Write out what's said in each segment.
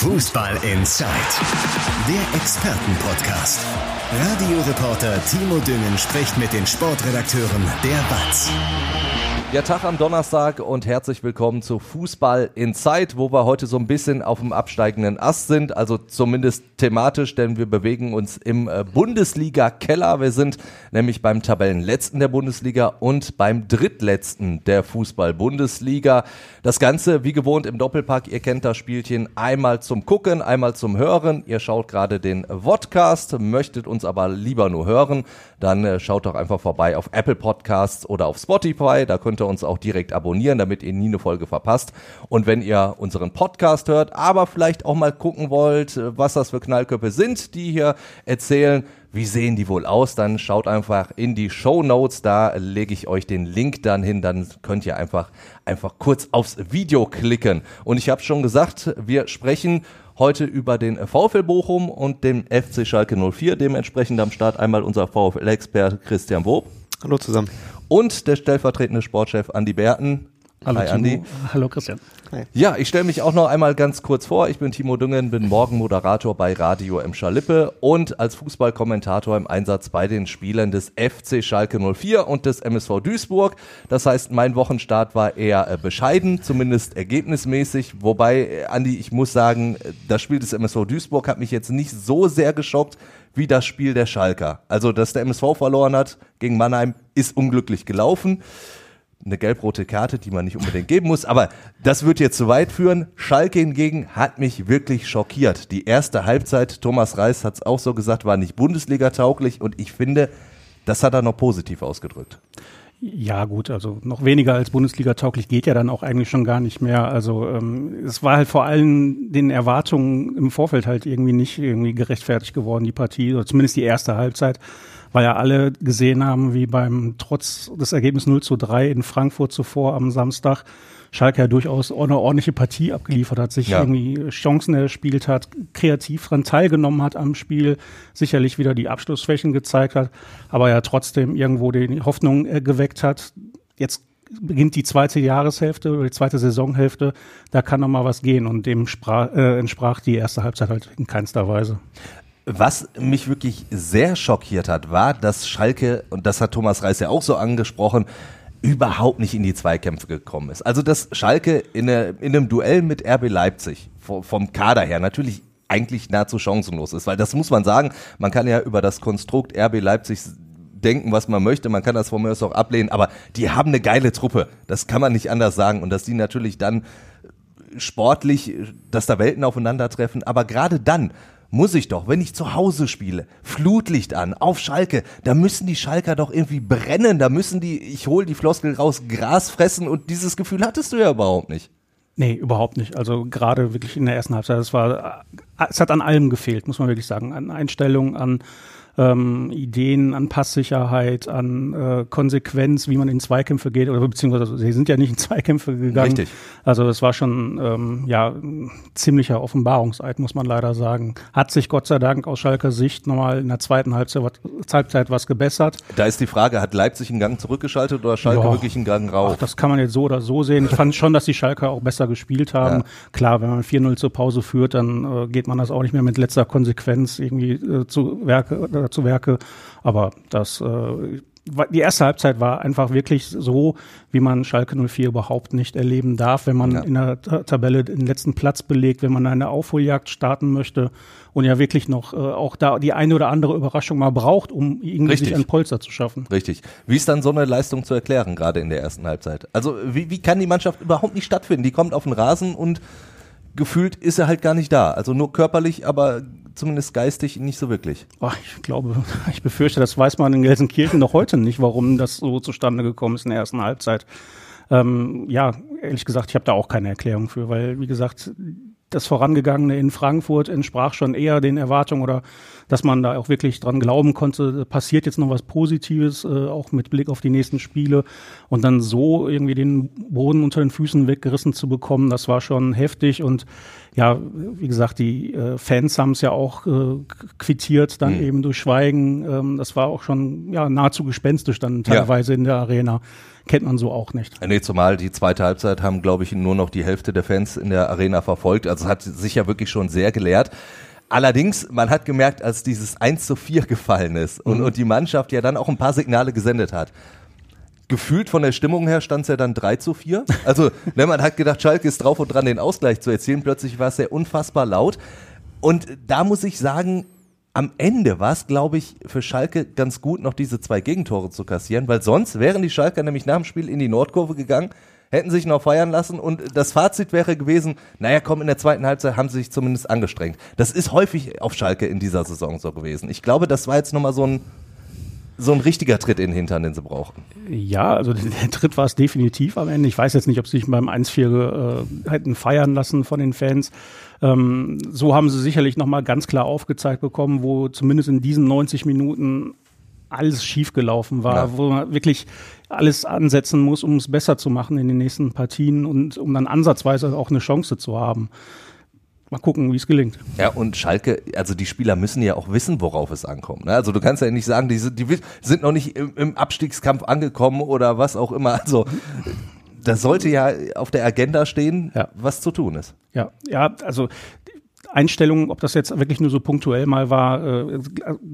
Fußball Inside, der Expertenpodcast. Radioreporter Timo Düngen spricht mit den Sportredakteuren der BATS. Ja, Tag am Donnerstag und herzlich willkommen zu Fußball Inside, wo wir heute so ein bisschen auf dem absteigenden Ast sind, also zumindest thematisch, denn wir bewegen uns im äh, Bundesliga-Keller. Wir sind nämlich beim Tabellenletzten der Bundesliga und beim Drittletzten der Fußball-Bundesliga. Das Ganze wie gewohnt im Doppelpack. Ihr kennt das Spielchen einmal zum Gucken, einmal zum Hören. Ihr schaut gerade den Vodcast, möchtet uns aber lieber nur hören, dann äh, schaut doch einfach vorbei auf Apple Podcasts oder auf Spotify. Da könnt ihr uns auch direkt abonnieren, damit ihr nie eine Folge verpasst. Und wenn ihr unseren Podcast hört, aber vielleicht auch mal gucken wollt, äh, was das für Knallköpfe sind, die hier erzählen, wie sehen die wohl aus, dann schaut einfach in die Show Notes, da lege ich euch den Link dann hin, dann könnt ihr einfach, einfach kurz aufs Video klicken. Und ich habe schon gesagt, wir sprechen heute über den VfL Bochum und den FC Schalke 04. Dementsprechend am Start einmal unser VfL-Experte Christian Wob. Hallo zusammen. Und der stellvertretende Sportchef Andi Berten. Hallo, Hi Timo. Andi. Hallo Christian. Ja, ich stelle mich auch noch einmal ganz kurz vor. Ich bin Timo Düngen, bin Morgenmoderator bei Radio M. Schalippe und als Fußballkommentator im Einsatz bei den Spielern des FC Schalke 04 und des MSV Duisburg. Das heißt, mein Wochenstart war eher äh, bescheiden, zumindest ergebnismäßig. Wobei, äh, Andi, ich muss sagen, das Spiel des MSV Duisburg hat mich jetzt nicht so sehr geschockt wie das Spiel der Schalker. Also, dass der MSV verloren hat gegen Mannheim, ist unglücklich gelaufen eine gelb-rote Karte, die man nicht unbedingt geben muss. Aber das wird jetzt zu weit führen. Schalke hingegen hat mich wirklich schockiert. Die erste Halbzeit, Thomas Reis hat es auch so gesagt, war nicht Bundesliga-tauglich und ich finde, das hat er noch positiv ausgedrückt. Ja gut, also noch weniger als Bundesliga tauglich geht ja dann auch eigentlich schon gar nicht mehr. Also ähm, es war halt vor allem den Erwartungen im Vorfeld halt irgendwie nicht irgendwie gerechtfertigt geworden, die Partie, oder zumindest die erste Halbzeit, weil ja alle gesehen haben, wie beim trotz des Ergebnisses 0 zu 3 in Frankfurt zuvor am Samstag Schalke ja durchaus eine ordentliche Partie abgeliefert hat, sich Ja. irgendwie Chancen erspielt hat, kreativ dran teilgenommen hat am Spiel, sicherlich wieder die Abschlussschwächen gezeigt hat, aber ja trotzdem irgendwo die Hoffnung äh, geweckt hat. Jetzt beginnt die zweite Jahreshälfte oder die zweite Saisonhälfte, da kann noch mal was gehen und dem sprach, äh, entsprach die erste Halbzeit halt in keinster Weise. Was mich wirklich sehr schockiert hat, war, dass Schalke, und das hat Thomas Reis ja auch so angesprochen, überhaupt nicht in die Zweikämpfe gekommen ist. Also, dass Schalke in, eine, in einem Duell mit RB Leipzig vo- vom Kader her natürlich eigentlich nahezu chancenlos ist, weil das muss man sagen, man kann ja über das Konstrukt RB Leipzig denken, was man möchte, man kann das von mir aus auch ablehnen, aber die haben eine geile Truppe, das kann man nicht anders sagen. Und dass die natürlich dann sportlich, dass da Welten aufeinandertreffen, aber gerade dann muss ich doch, wenn ich zu Hause spiele, Flutlicht an, auf Schalke, da müssen die Schalker doch irgendwie brennen, da müssen die, ich hol die Floskel raus, Gras fressen und dieses Gefühl hattest du ja überhaupt nicht. Nee, überhaupt nicht. Also gerade wirklich in der ersten Halbzeit, es war, es hat an allem gefehlt, muss man wirklich sagen. An Einstellung, an ähm, Ideen, an Passsicherheit, an äh, Konsequenz, wie man in Zweikämpfe geht, oder beziehungsweise sie sind ja nicht in Zweikämpfe gegangen. Richtig. Also es war schon ähm, ja ein ziemlicher Offenbarungseid, muss man leider sagen. Hat sich Gott sei Dank aus Schalker Sicht nochmal in der zweiten Halbzeit, was gebessert. Da ist die Frage, hat Leipzig einen Gang zurückgeschaltet oder Schalke Ja. wirklich einen Gang rauf? Ach, das kann man jetzt so oder so sehen. Ich fand schon, dass die Schalker auch besser gespielt haben. Ja. Klar, wenn man 4-0 zur Pause führt, dann äh, geht man das auch nicht mehr mit letzter Konsequenz irgendwie äh, zu Werke, äh, zu Werke. Aber das, äh, die erste Halbzeit war einfach wirklich so, wie man Schalke 04 überhaupt nicht erleben darf, wenn man Ja. in der Ta Tabelle den letzten Platz belegt, wenn man eine Aufholjagd starten möchte und ja wirklich noch äh, auch da die eine oder andere Überraschung mal braucht, um irgendwie Richtig. sich ein Polster zu schaffen. Richtig. Wie ist dann so eine Leistung zu erklären, gerade in der ersten Halbzeit? Also wie, wie kann die Mannschaft überhaupt nicht stattfinden? Die kommt auf den Rasen und gefühlt ist er halt gar nicht da. Also nur körperlich, aber zumindest geistig nicht so wirklich. Ach, ich glaube, ich befürchte, das weiß man in Gelsenkirchen noch heute nicht, warum das so zustande gekommen ist in der ersten Halbzeit. Ähm, ja, ehrlich gesagt, ich habe da auch keine Erklärung für, weil, wie gesagt, das Vorangegangene in Frankfurt entsprach schon eher den Erwartungen oder dass man da auch wirklich dran glauben konnte, passiert jetzt noch was Positives, äh, auch mit Blick auf die nächsten Spiele. Und dann so irgendwie den Boden unter den Füßen weggerissen zu bekommen, das war schon heftig. Und ja, wie gesagt, die äh, Fans haben es ja auch äh, quittiert, dann Mhm. eben durch Schweigen. Ähm, das war auch schon ja nahezu gespenstisch dann Ja. teilweise in der Arena. kennt man so auch nicht. Nee, zumal die zweite Halbzeit haben, glaube ich, nur noch die Hälfte der Fans in der Arena verfolgt. Also es hat sich ja wirklich schon sehr gelehrt. Allerdings, man hat gemerkt, als dieses 1 zu 4 gefallen ist und, mhm. und die Mannschaft ja dann auch ein paar Signale gesendet hat, gefühlt von der Stimmung her stand es ja dann 3 zu 4. Also, ne, man hat gedacht, Schalke ist drauf und dran, den Ausgleich zu erzielen. Plötzlich war es sehr unfassbar laut. Und da muss ich sagen, am Ende war es, glaube ich, für Schalke ganz gut, noch diese zwei Gegentore zu kassieren, weil sonst wären die Schalker nämlich nach dem Spiel in die Nordkurve gegangen, hätten sich noch feiern lassen und das Fazit wäre gewesen, naja, komm, in der zweiten Halbzeit haben sie sich zumindest angestrengt. Das ist häufig auf Schalke in dieser Saison so gewesen. Ich glaube, das war jetzt nochmal so ein, so ein richtiger Tritt in den Hintern, den sie brauchen. Ja, also der Tritt war es definitiv am Ende. Ich weiß jetzt nicht, ob sie sich beim 1-4 äh, hätten feiern lassen von den Fans. Ähm, so haben sie sicherlich nochmal ganz klar aufgezeigt bekommen, wo zumindest in diesen 90 Minuten alles schiefgelaufen war, ja. wo man wirklich alles ansetzen muss, um es besser zu machen in den nächsten Partien und um dann ansatzweise auch eine Chance zu haben. Mal gucken, wie es gelingt. Ja, und Schalke, also die Spieler müssen ja auch wissen, worauf es ankommt. Ne? Also du kannst ja nicht sagen, die sind, die sind noch nicht im, im Abstiegskampf angekommen oder was auch immer. Also das sollte ja auf der Agenda stehen, ja. was zu tun ist. Ja, ja, also Einstellungen, ob das jetzt wirklich nur so punktuell mal war, äh,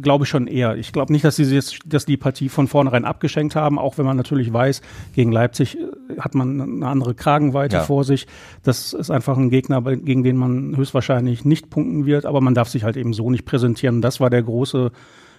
glaube ich schon eher. Ich glaube nicht, dass sie jetzt, dass die Partie von vornherein abgeschenkt haben, auch wenn man natürlich weiß, gegen Leipzig äh, hat man eine andere Kragenweite ja. vor sich. Das ist einfach ein Gegner, gegen den man höchstwahrscheinlich nicht punkten wird, aber man darf sich halt eben so nicht präsentieren. Das war der große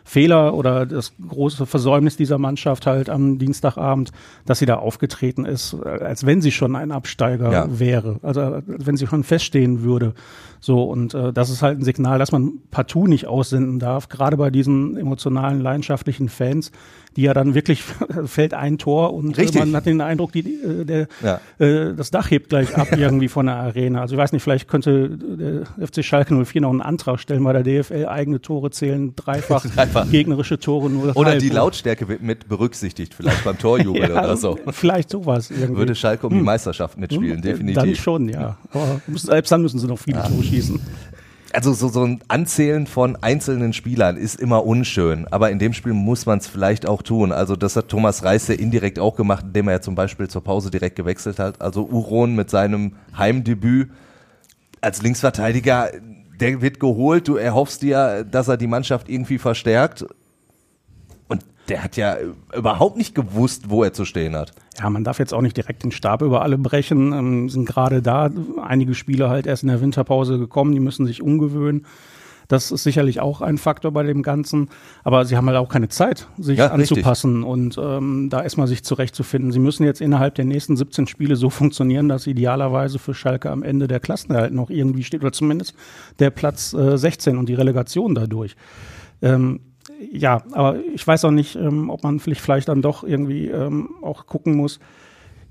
Fehler oder das große Versäumnis dieser Mannschaft halt am Dienstagabend, dass sie da aufgetreten ist, als wenn sie schon ein Absteiger ja. wäre, also als wenn sie schon feststehen würde. So, und äh, das ist halt ein Signal, dass man partout nicht aussenden darf, gerade bei diesen emotionalen, leidenschaftlichen Fans, die ja dann wirklich fällt ein Tor und äh, man hat den Eindruck, die, äh, der, ja. äh, das Dach hebt gleich ab irgendwie von der Arena. Also ich weiß nicht, vielleicht könnte der FC Schalke 04 noch einen Antrag stellen bei der DFL, eigene Tore zählen, dreifach, dreifach. gegnerische Tore nur. Oder halb. die Lautstärke wird mit berücksichtigt, vielleicht beim Torjubel ja, oder so. Vielleicht sowas irgendwie. Würde Schalke um hm. die Meisterschaft mitspielen, hm, definitiv. Dann schon, ja. Aber selbst dann müssen sie noch viele ja. Tore schießen also so, so ein Anzählen von einzelnen Spielern ist immer unschön, aber in dem Spiel muss man es vielleicht auch tun. Also das hat Thomas Reisse indirekt auch gemacht, indem er ja zum Beispiel zur Pause direkt gewechselt hat. Also Uron mit seinem Heimdebüt als Linksverteidiger, der wird geholt, du erhoffst dir, dass er die Mannschaft irgendwie verstärkt der hat ja überhaupt nicht gewusst, wo er zu stehen hat. Ja, man darf jetzt auch nicht direkt den Stab über alle brechen. Ähm, sind gerade da einige Spieler halt erst in der Winterpause gekommen, die müssen sich umgewöhnen. Das ist sicherlich auch ein Faktor bei dem Ganzen. Aber sie haben halt auch keine Zeit, sich ja, anzupassen richtig. und ähm, da erstmal sich zurechtzufinden. Sie müssen jetzt innerhalb der nächsten 17 Spiele so funktionieren, dass idealerweise für Schalke am Ende der Klassenerhalt noch irgendwie steht oder zumindest der Platz äh, 16 und die Relegation dadurch. Ähm, ja, aber ich weiß auch nicht, ähm, ob man vielleicht, vielleicht dann doch irgendwie ähm, auch gucken muss.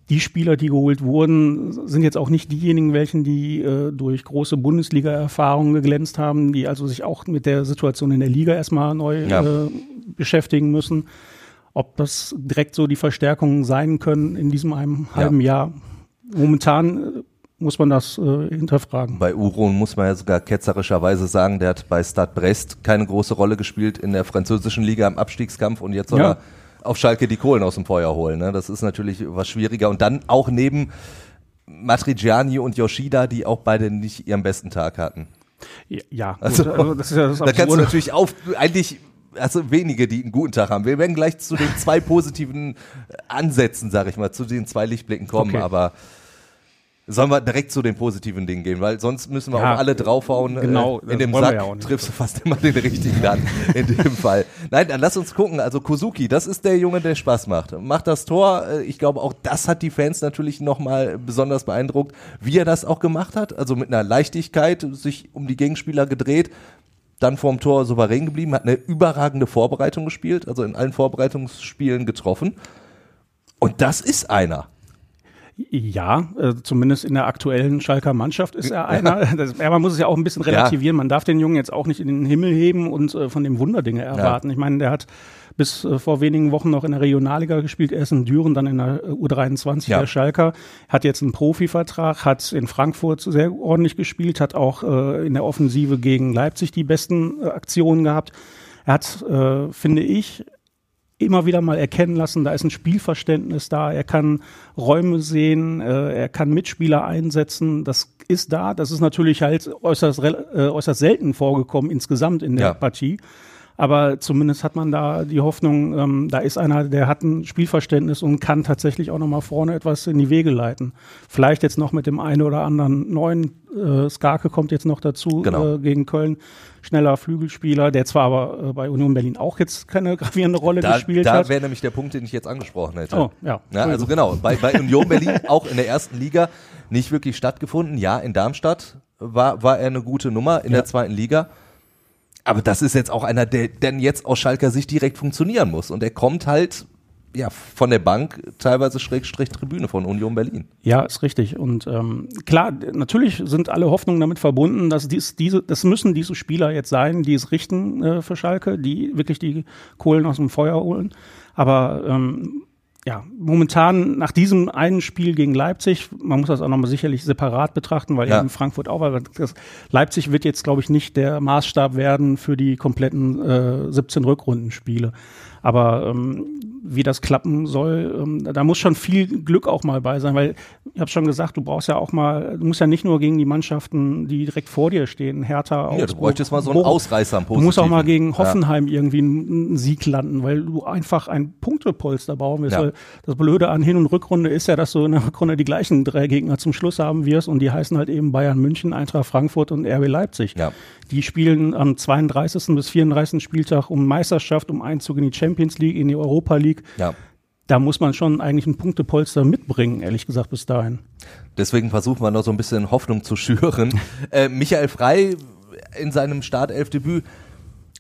Die Spieler, die geholt wurden, sind jetzt auch nicht diejenigen, welchen die äh, durch große Bundesliga-Erfahrungen geglänzt haben, die also sich auch mit der Situation in der Liga erstmal neu ja. äh, beschäftigen müssen. Ob das direkt so die Verstärkungen sein können in diesem einem halben ja. Jahr. Momentan äh, muss man das äh, hinterfragen. Bei Uron muss man ja sogar ketzerischerweise sagen, der hat bei Stade Brest keine große Rolle gespielt in der französischen Liga im Abstiegskampf und jetzt soll ja. er auf Schalke die Kohlen aus dem Feuer holen. Ne? Das ist natürlich was schwieriger. Und dann auch neben Matrigiani und Yoshida, die auch beide nicht ihren besten Tag hatten. Ja, also, gut, also das ist ja das Da kannst du natürlich auch eigentlich also wenige, die einen guten Tag haben. Wir werden gleich zu den zwei positiven Ansätzen, sag ich mal, zu den zwei Lichtblicken kommen, okay. aber Sollen wir direkt zu den positiven Dingen gehen, weil sonst müssen wir ja, auch alle draufhauen. Genau, äh, in dem Sack ja triffst du fast immer den richtigen dann in dem Fall. Nein, dann lass uns gucken. Also Kozuki, das ist der Junge, der Spaß macht. Macht das Tor. Äh, ich glaube, auch das hat die Fans natürlich nochmal besonders beeindruckt, wie er das auch gemacht hat. Also mit einer Leichtigkeit sich um die Gegenspieler gedreht, dann vorm Tor souverän geblieben, hat eine überragende Vorbereitung gespielt, also in allen Vorbereitungsspielen getroffen. Und das ist einer. Ja, äh, zumindest in der aktuellen Schalker Mannschaft ist er einer. Das, ja, man muss es ja auch ein bisschen relativieren. Man darf den Jungen jetzt auch nicht in den Himmel heben und äh, von dem Wunderdinge erwarten. Ja. Ich meine, der hat bis äh, vor wenigen Wochen noch in der Regionalliga gespielt. Er ist in Düren, dann in der U23 ja. der Schalker. Hat jetzt einen Profivertrag, hat in Frankfurt sehr ordentlich gespielt, hat auch äh, in der Offensive gegen Leipzig die besten äh, Aktionen gehabt. Er hat, äh, finde ich, immer wieder mal erkennen lassen, da ist ein Spielverständnis da, er kann Räume sehen, äh, er kann Mitspieler einsetzen, das ist da. Das ist natürlich halt äußerst, äh, äußerst selten vorgekommen insgesamt in der ja. Partie. Aber zumindest hat man da die Hoffnung, ähm, da ist einer, der hat ein Spielverständnis und kann tatsächlich auch nochmal vorne etwas in die Wege leiten. Vielleicht jetzt noch mit dem einen oder anderen neuen, äh, Skarke kommt jetzt noch dazu genau. äh, gegen Köln. Schneller Flügelspieler, der zwar aber äh, bei Union Berlin auch jetzt keine gravierende Rolle da, gespielt da hat. Da wäre nämlich der Punkt, den ich jetzt angesprochen hätte. Oh, ja. ja also genau, bei, bei Union Berlin auch in der ersten Liga nicht wirklich stattgefunden. Ja, in Darmstadt war, war er eine gute Nummer in ja. der zweiten Liga. Aber das ist jetzt auch einer, der denn jetzt aus Schalker Sicht direkt funktionieren muss. Und er kommt halt ja, von der Bank, teilweise Schrägstrich Tribüne von Union Berlin. Ja, ist richtig. Und ähm, klar, natürlich sind alle Hoffnungen damit verbunden, dass dies, diese, das müssen diese Spieler jetzt sein, die es richten äh, für Schalke, die wirklich die Kohlen aus dem Feuer holen. Aber ähm, ja, momentan nach diesem einen Spiel gegen Leipzig, man muss das auch nochmal sicherlich separat betrachten, weil ja. in Frankfurt auch, weil das, Leipzig wird jetzt, glaube ich, nicht der Maßstab werden für die kompletten äh, 17 Rückrundenspiele. Aber ähm, wie das klappen soll, ähm, da muss schon viel Glück auch mal bei sein, weil ich habe schon gesagt, du brauchst ja auch mal, du musst ja nicht nur gegen die Mannschaften, die direkt vor dir stehen, Hertha, Ja, du bräuchtest mal so einen Ausreißer am Du musst auch mal gegen Hoffenheim ja. irgendwie einen, Sieg landen, weil du einfach ein Punktepolster bauen willst. Ja. das Blöde an Hin- und Rückrunde ist ja, dass du in der Rückrunde die gleichen drei Gegner zum Schluss haben wirst und die heißen halt eben Bayern München, Eintracht Frankfurt und RB Leipzig. Ja. Die spielen am 32. bis 34. Spieltag um Meisterschaft, um Einzug in die Champions League, in die Europa League. Ja. Da muss man schon eigentlich ein Punktepolster mitbringen, ehrlich gesagt, bis dahin. Deswegen versuchen wir noch so ein bisschen Hoffnung zu schüren. äh, Michael Frei in seinem Startelfdebüt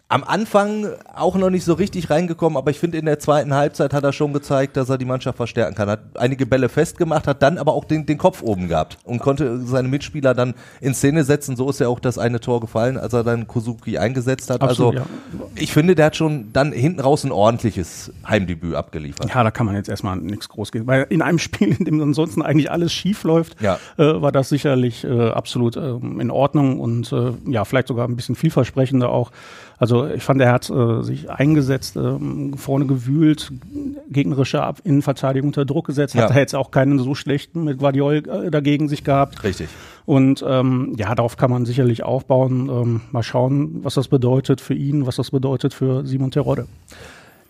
am Anfang auch noch nicht so richtig reingekommen, aber ich finde, in der zweiten Halbzeit hat er schon gezeigt, dass er die Mannschaft verstärken kann. Hat einige Bälle festgemacht, hat dann aber auch den, den Kopf oben gehabt und konnte seine Mitspieler dann in Szene setzen. So ist ja auch das eine Tor gefallen, als er dann Kozuki eingesetzt hat. Absolut, also ja. ich finde, der hat schon dann hinten raus ein ordentliches Heimdebüt abgeliefert. Ja, da kann man jetzt erstmal nichts groß gehen. Weil in einem Spiel, in dem ansonsten eigentlich alles schief läuft, ja. äh, war das sicherlich äh, absolut äh, in Ordnung und äh, ja, vielleicht sogar ein bisschen vielversprechender auch. Also ich fand, er hat äh, sich eingesetzt, ähm, vorne gewühlt, gegnerische Ab Innenverteidigung unter Druck gesetzt, ja. hat er jetzt auch keinen so schlechten mit Guardiol äh, dagegen sich gehabt. Richtig. Und ähm, ja, darauf kann man sicherlich aufbauen. Ähm, mal schauen, was das bedeutet für ihn, was das bedeutet für Simon Terodde.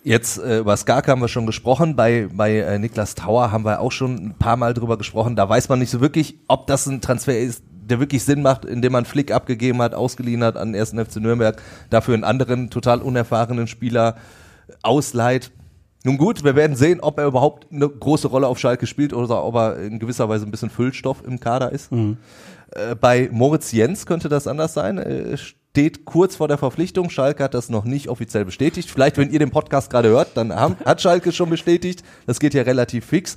Jetzt äh, über Skark haben wir schon gesprochen, bei, bei äh, Niklas Tauer haben wir auch schon ein paar Mal drüber gesprochen. Da weiß man nicht so wirklich, ob das ein Transfer ist, der wirklich Sinn macht, indem man Flick abgegeben hat, ausgeliehen hat an den ersten FC Nürnberg, dafür einen anderen total unerfahrenen Spieler ausleiht. Nun gut, wir werden sehen, ob er überhaupt eine große Rolle auf Schalke spielt oder ob er in gewisser Weise ein bisschen Füllstoff im Kader ist. Mhm. Äh, bei Moritz Jens könnte das anders sein. Er steht kurz vor der Verpflichtung. Schalke hat das noch nicht offiziell bestätigt. Vielleicht, wenn ihr den Podcast gerade hört, dann haben, hat Schalke schon bestätigt. Das geht ja relativ fix.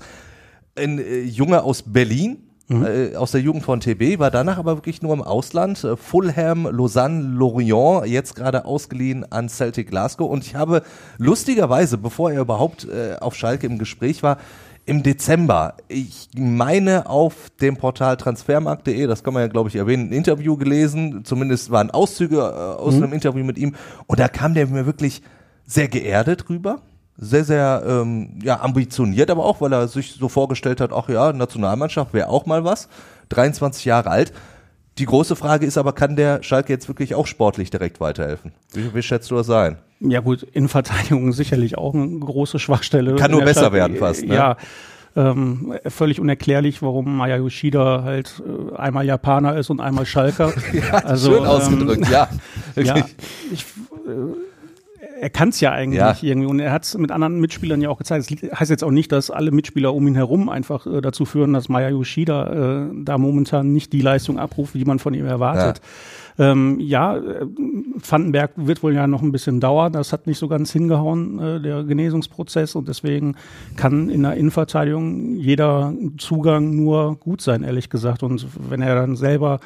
Ein äh, Junge aus Berlin, Mhm. Äh, aus der Jugend von TB, war danach aber wirklich nur im Ausland. Äh, Fulham, Lausanne, Lorient, jetzt gerade ausgeliehen an Celtic Glasgow. Und ich habe lustigerweise, bevor er überhaupt äh, auf Schalke im Gespräch war, im Dezember, ich meine auf dem Portal transfermarkt.de, das kann man ja glaube ich erwähnen, ein Interview gelesen, zumindest waren Auszüge äh, aus mhm. einem Interview mit ihm und da kam der mir wirklich sehr geerdet rüber sehr, sehr ähm, ja, ambitioniert, aber auch, weil er sich so vorgestellt hat, ach ja, Nationalmannschaft wäre auch mal was. 23 Jahre alt. Die große Frage ist aber, kann der Schalke jetzt wirklich auch sportlich direkt weiterhelfen? Wie, wie schätzt du das ein? Ja gut, in Verteidigung sicherlich auch eine große Schwachstelle. Kann nur besser Schalke, werden fast. Ne? Ja, ähm, völlig unerklärlich, warum Maya Yoshida halt äh, einmal Japaner ist und einmal Schalker. ja, also, schön ausgedrückt, ähm, ja. ja ich, äh, er kann es ja eigentlich ja. irgendwie und er hat es mit anderen Mitspielern ja auch gezeigt. Das heißt jetzt auch nicht, dass alle Mitspieler um ihn herum einfach äh, dazu führen, dass Maya Yoshida äh, da momentan nicht die Leistung abruft, die man von ihm erwartet. Ja. Ähm, ja, äh, Vandenberg wird wohl ja noch ein bisschen dauern. Das hat nicht so ganz hingehauen, äh, der Genesungsprozess. Und deswegen kann in der Innenverteidigung jeder Zugang nur gut sein, ehrlich gesagt. Und wenn er dann selber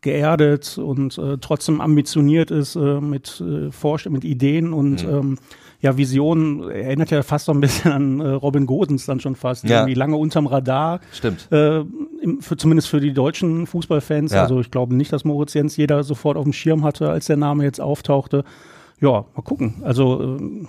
geerdet und äh, trotzdem ambitioniert ist äh, mit, äh, Vorst mit Ideen und mhm. ähm, ja, Visionen. Erinnert ja fast so ein bisschen an äh, Robin Godens dann schon fast. Ja. Irgendwie lange unterm Radar. Stimmt. Äh, im, für, zumindest für die deutschen Fußballfans. Ja. Also ich glaube nicht, dass Moritz Jens jeder sofort auf dem Schirm hatte, als der Name jetzt auftauchte. Ja, mal gucken. Also äh,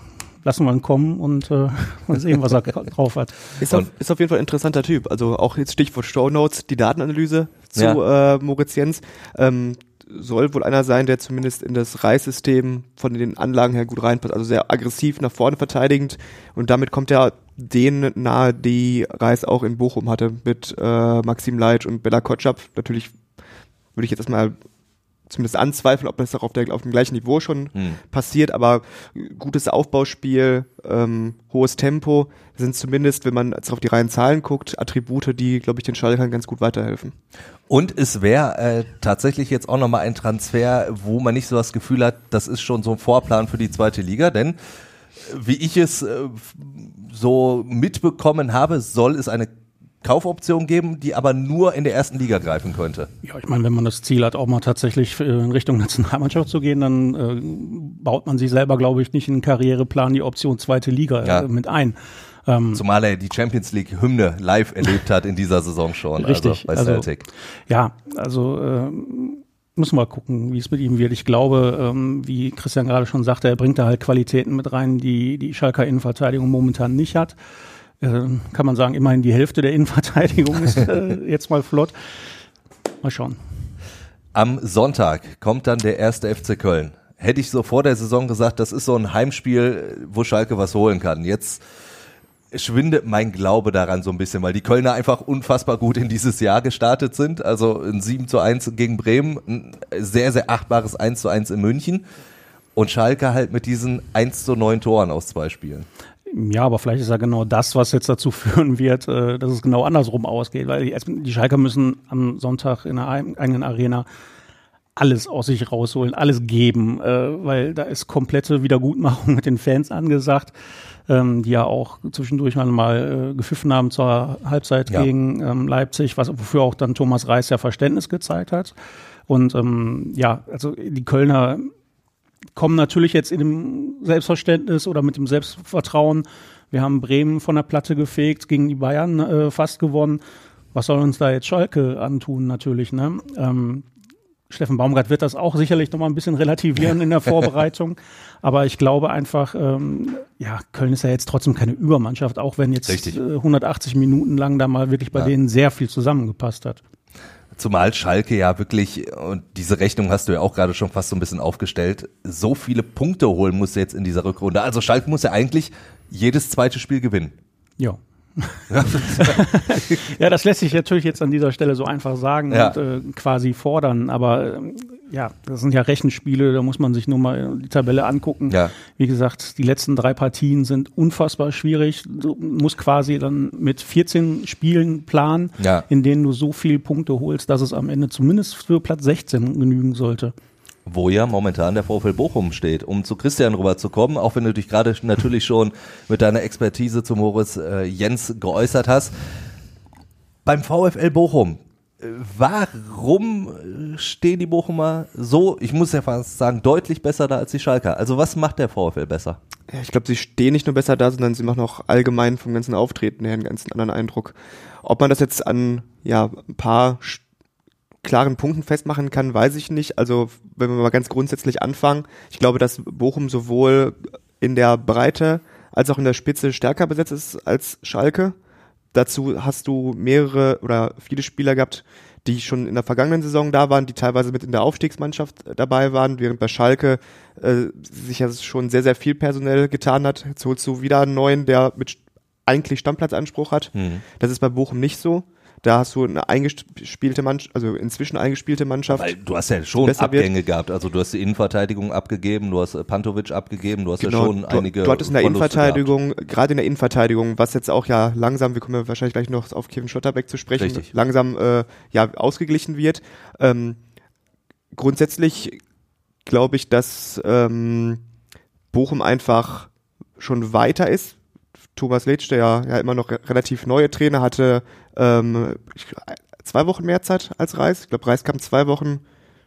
lassen wir ihn kommen und äh, mal sehen, was er drauf hat. Ist auf, ist auf jeden Fall ein interessanter Typ. Also auch jetzt Stichwort Show Notes, die Datenanalyse zu ja. äh, Moritz Jens. Ähm, soll wohl einer sein, der zumindest in das Reissystem von den Anlagen her gut reinpasst. Also sehr aggressiv nach vorne verteidigend und damit kommt er denen nahe, die Reis auch in Bochum hatte mit äh, Maxim Leitsch und Bella Kotschap. Natürlich würde ich jetzt erstmal zumindest anzweifeln, ob das auch auf, der, auf dem gleichen Niveau schon hm. passiert, aber gutes Aufbauspiel, ähm, hohes Tempo sind zumindest, wenn man jetzt auf die reinen Zahlen guckt, Attribute, die, glaube ich, den Schalkern ganz gut weiterhelfen. Und es wäre äh, tatsächlich jetzt auch nochmal ein Transfer, wo man nicht so das Gefühl hat, das ist schon so ein Vorplan für die zweite Liga, denn äh, wie ich es äh, so mitbekommen habe, soll es eine Kaufoption geben, die aber nur in der ersten Liga greifen könnte. Ja, ich meine, wenn man das Ziel hat, auch mal tatsächlich in Richtung Nationalmannschaft zu gehen, dann äh, baut man sich selber, glaube ich, nicht in den Karriereplan die Option zweite Liga ja. äh, mit ein. Ähm, Zumal er die Champions League Hymne live erlebt hat in dieser Saison schon, also richtig, also bei Celtic. Also, ja, also äh, müssen wir mal gucken, wie es mit ihm wird. Ich glaube, ähm, wie Christian gerade schon sagte, er bringt da halt Qualitäten mit rein, die die Schalker Innenverteidigung momentan nicht hat äh, kann man sagen, immerhin die Hälfte der Innenverteidigung ist äh, jetzt mal flott. Mal schauen. Am Sonntag kommt dann der erste FC Köln. Hätte ich so vor der Saison gesagt, das ist so ein Heimspiel, wo Schalke was holen kann. Jetzt schwindet mein Glaube daran so ein bisschen, weil die Kölner einfach unfassbar gut in dieses Jahr gestartet sind. Also ein 7 zu 1 gegen Bremen, ein sehr, sehr achtbares 1 zu 1 in München. Und Schalke halt mit diesen 1 zu 9 Toren aus zwei Spielen. Ja, aber vielleicht ist ja genau das, was jetzt dazu führen wird, äh, dass es genau andersrum ausgeht, weil die, die Schalker müssen am Sonntag in der eigenen Arena alles aus sich rausholen, alles geben, äh, weil da ist komplette Wiedergutmachung mit den Fans angesagt, ähm, die ja auch zwischendurch mal äh, gepfiffen haben zur Halbzeit ja. gegen ähm, Leipzig, was wofür auch dann Thomas Reis ja Verständnis gezeigt hat. Und ähm, ja, also die Kölner kommen natürlich jetzt in dem Selbstverständnis oder mit dem Selbstvertrauen. Wir haben Bremen von der Platte gefegt, gegen die Bayern äh, fast gewonnen. Was soll uns da jetzt Schalke antun, natürlich, ne? Ähm, Steffen Baumgart wird das auch sicherlich noch mal ein bisschen relativieren in der Vorbereitung. Aber ich glaube einfach, ähm, ja, Köln ist ja jetzt trotzdem keine Übermannschaft, auch wenn jetzt äh, 180 Minuten lang da mal wirklich bei ja. denen sehr viel zusammengepasst hat. Zumal Schalke ja wirklich, und diese Rechnung hast du ja auch gerade schon fast so ein bisschen aufgestellt, so viele Punkte holen muss jetzt in dieser Rückrunde. Also Schalke muss ja eigentlich jedes zweite Spiel gewinnen. Ja. Ja, das lässt sich natürlich jetzt an dieser Stelle so einfach sagen ja. und äh, quasi fordern, aber äh, ja, das sind ja Rechenspiele, da muss man sich nur mal die Tabelle angucken. Ja. Wie gesagt, die letzten drei Partien sind unfassbar schwierig. Du musst quasi dann mit 14 Spielen planen, ja. in denen du so viele Punkte holst, dass es am Ende zumindest für Platz 16 genügen sollte wo ja momentan der VfL Bochum steht. Um zu Christian rüberzukommen, auch wenn du dich gerade natürlich schon mit deiner Expertise zu Moritz äh, Jens geäußert hast. Beim VfL Bochum, äh, warum stehen die Bochumer so, ich muss ja fast sagen, deutlich besser da als die Schalker? Also was macht der VfL besser? Ja, ich glaube, sie stehen nicht nur besser da, sondern sie machen auch allgemein vom ganzen Auftreten her einen ganz anderen Eindruck. Ob man das jetzt an ja, ein paar klaren Punkten festmachen kann, weiß ich nicht. Also wenn wir mal ganz grundsätzlich anfangen, ich glaube, dass Bochum sowohl in der Breite als auch in der Spitze stärker besetzt ist als Schalke. Dazu hast du mehrere oder viele Spieler gehabt, die schon in der vergangenen Saison da waren, die teilweise mit in der Aufstiegsmannschaft dabei waren, während bei Schalke äh, sich ja schon sehr, sehr viel personell getan hat. Jetzt holst du wieder einen neuen, der mit eigentlich Stammplatzanspruch hat. Mhm. Das ist bei Bochum nicht so. Da hast du eine eingespielte Mannschaft, also inzwischen eingespielte Mannschaft. Weil du hast ja schon Abgänge wird. gehabt. Also du hast die Innenverteidigung abgegeben, du hast äh, Pantovic abgegeben, du hast genau, ja schon du, einige. Du hattest in der Innenverteidigung, gerade in der Innenverteidigung, was jetzt auch ja langsam, wir kommen ja wahrscheinlich gleich noch auf Kevin Schotterbeck zu sprechen, Richtig. langsam äh, ja ausgeglichen wird. Ähm, grundsätzlich glaube ich, dass ähm, Bochum einfach schon weiter ist. Thomas Letsch, der ja, ja immer noch relativ neue Trainer hatte, ähm, ich, zwei Wochen mehr Zeit als Reis. Ich glaube, Reis kam zwei Wochen